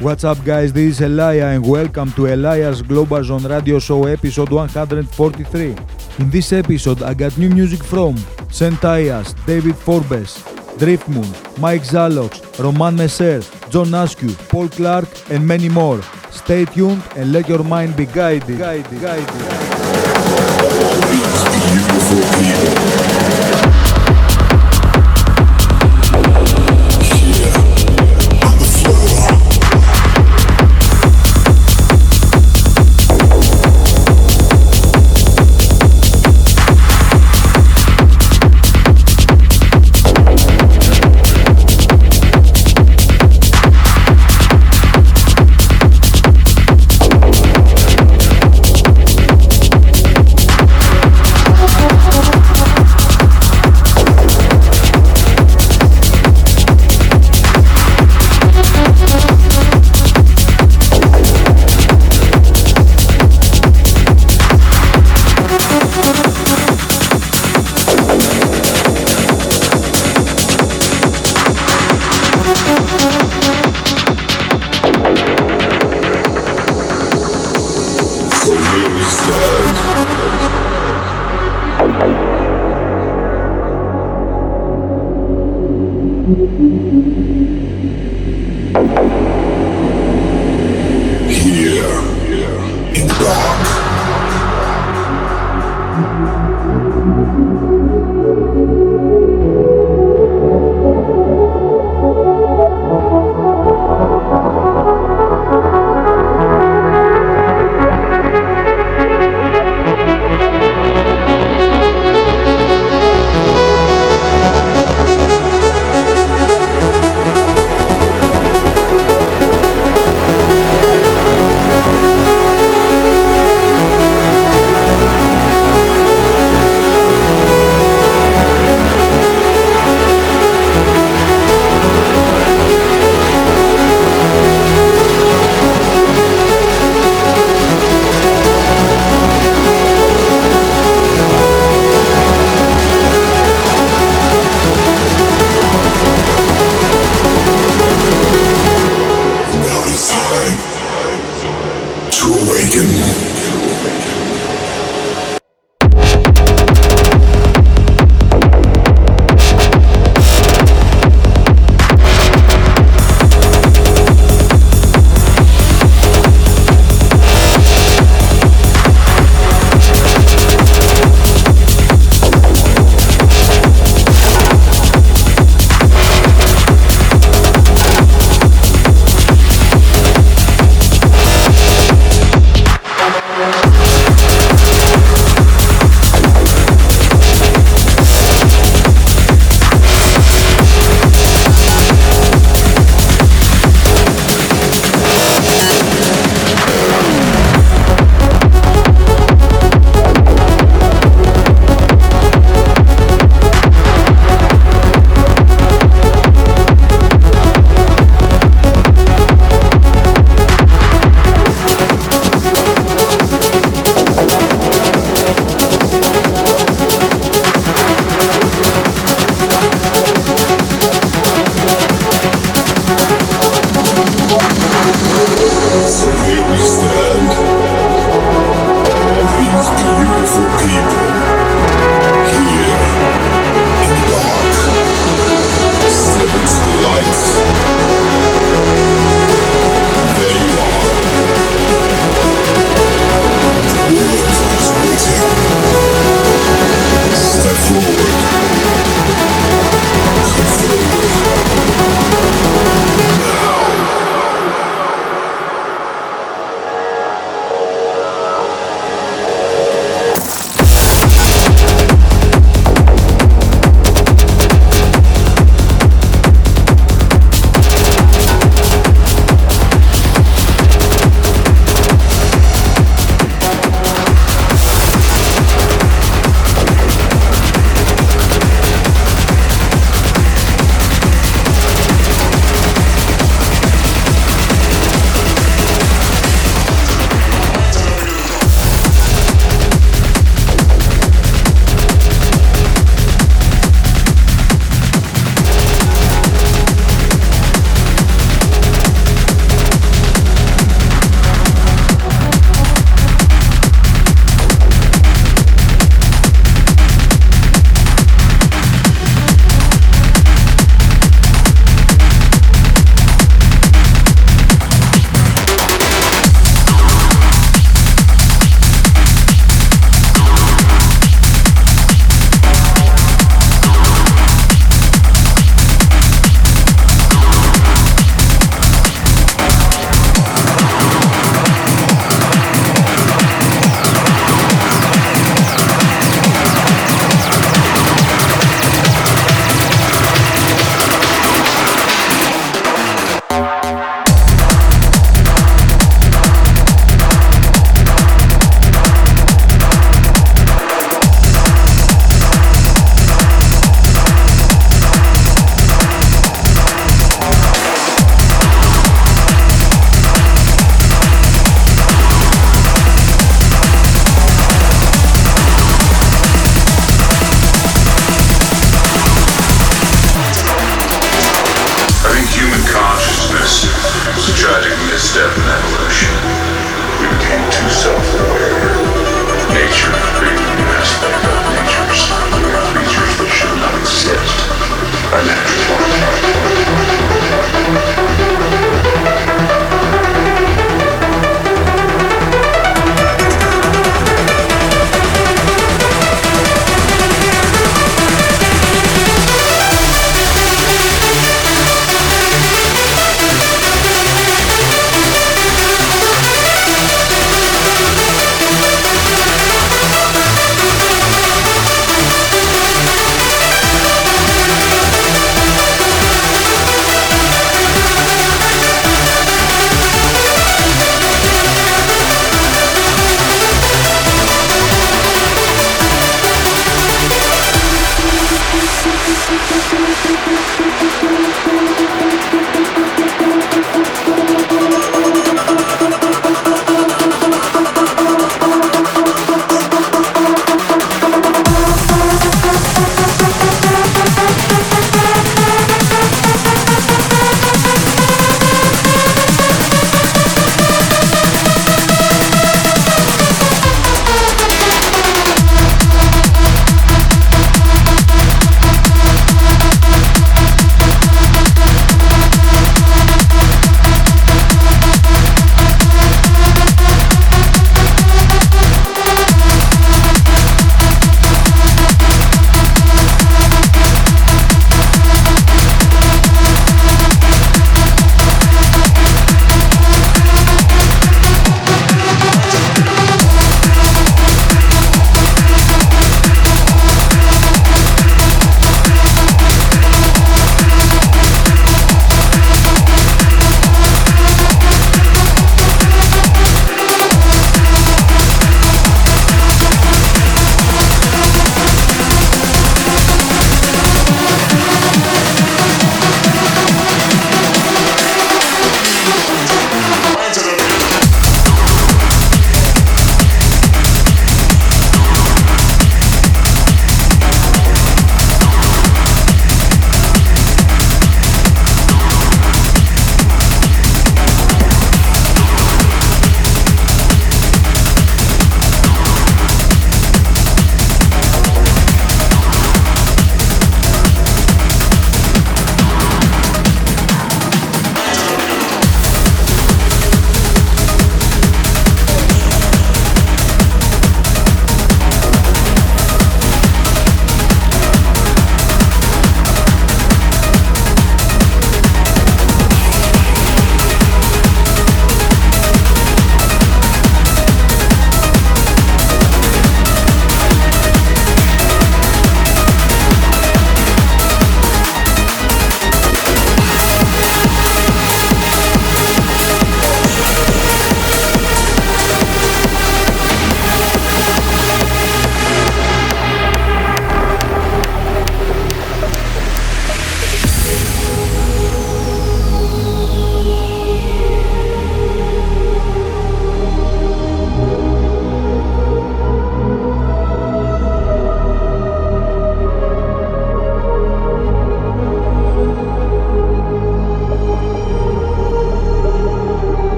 What's up, guys? This is Elaya, and welcome to Elaya's Global Zone Radio Show, episode 143. In this episode, I got new music from Sean Tyas, David Forbes, Driftmoon, Mike Zaloxx, Roman Messer, John Askew, Paul Clark, and many more. Stay tuned and let your mind be guided. guided, guided.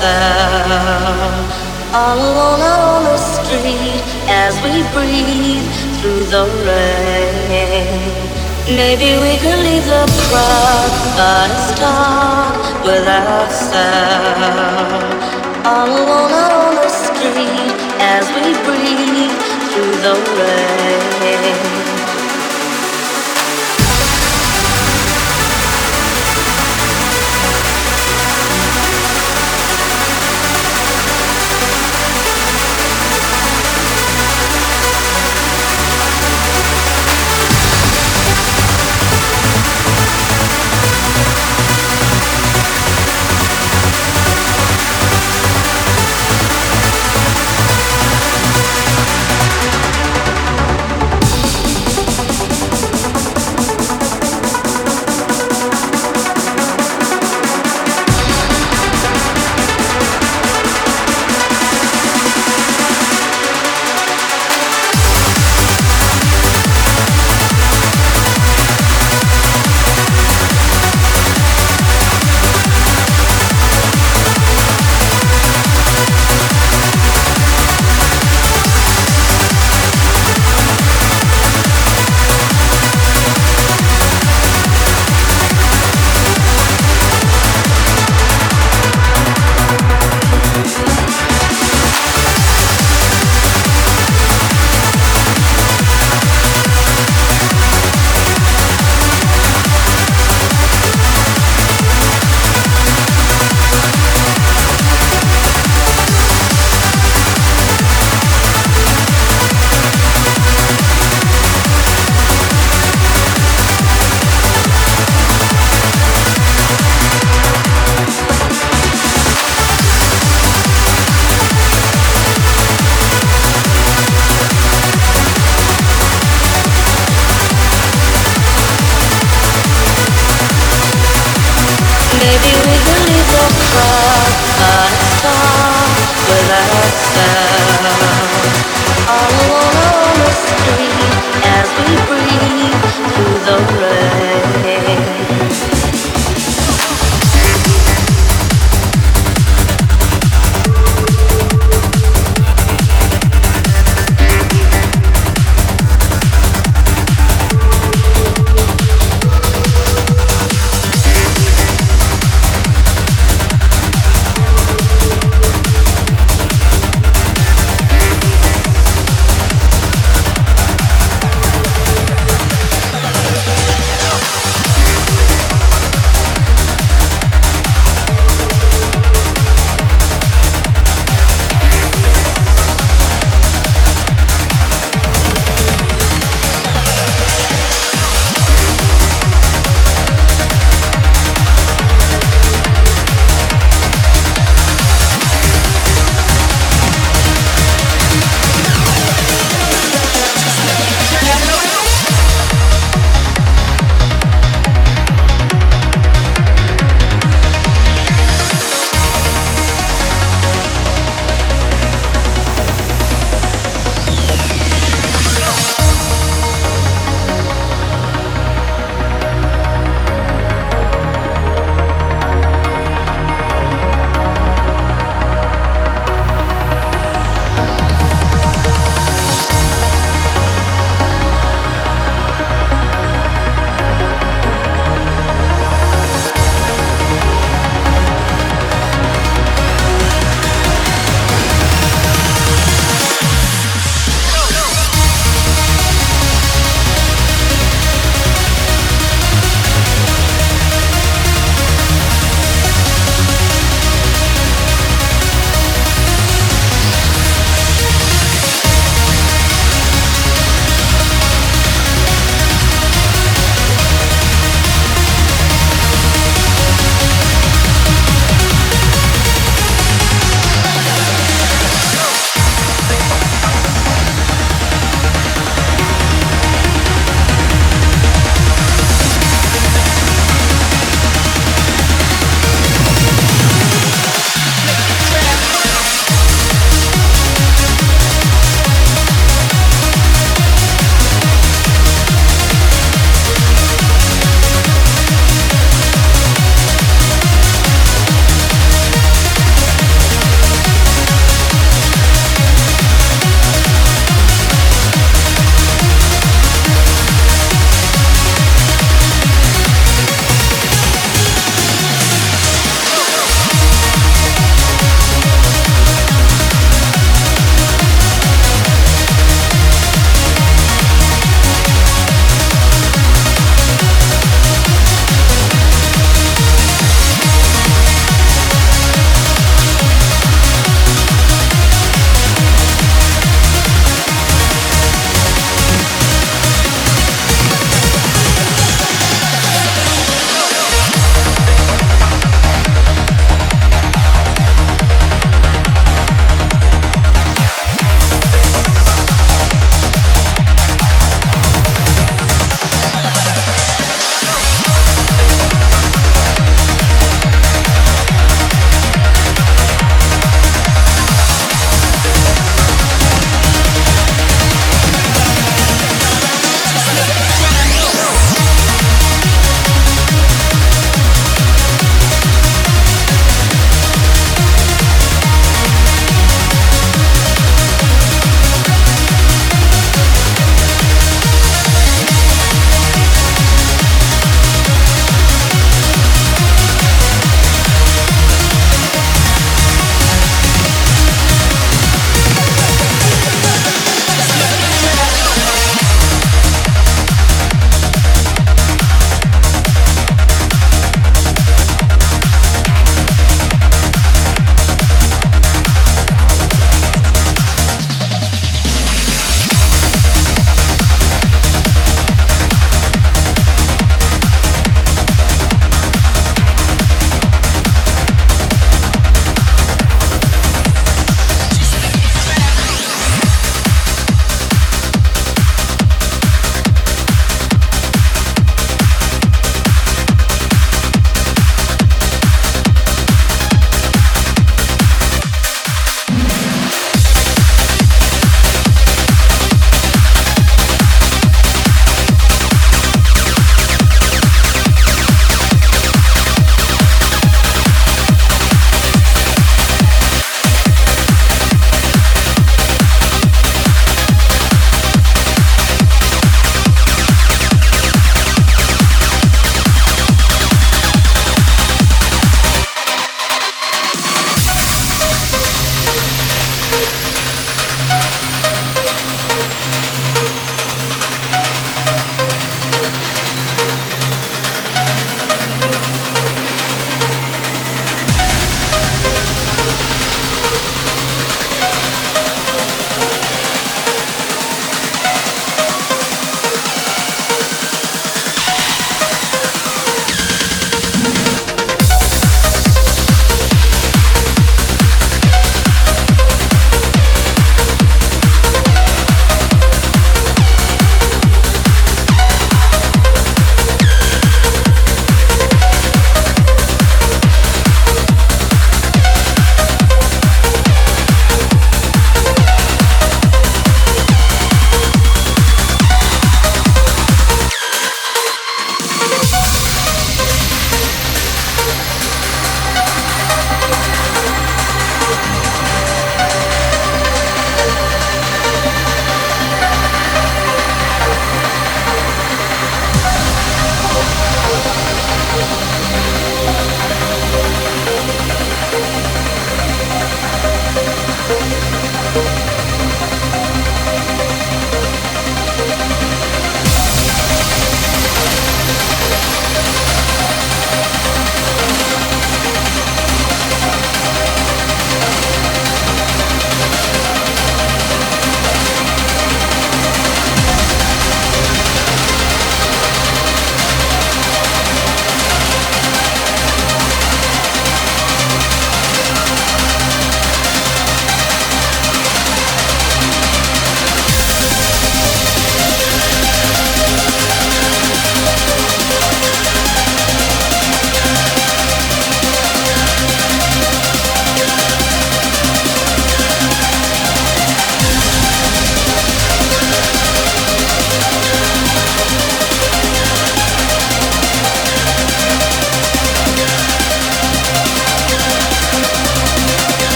Without. All alone on the street as we breathe through the rain. Maybe we could leave the crowd but stop without sound. All alone on the street as we breathe through the rain.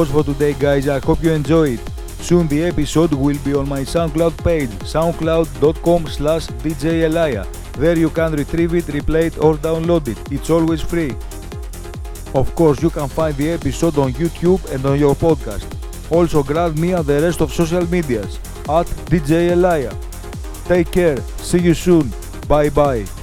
Was for today, guys. I hope you enjoyed. Soon the episode will be on my SoundCloud page, soundcloud.com slash djelaya. There you can retrieve it, replay it or download it. It's always free. Of course, you can find the episode on YouTube and on your podcast. Also grab me at the rest of social medias at DJ. Take care. See you soon. Bye bye.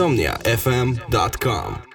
InsomniaFM.com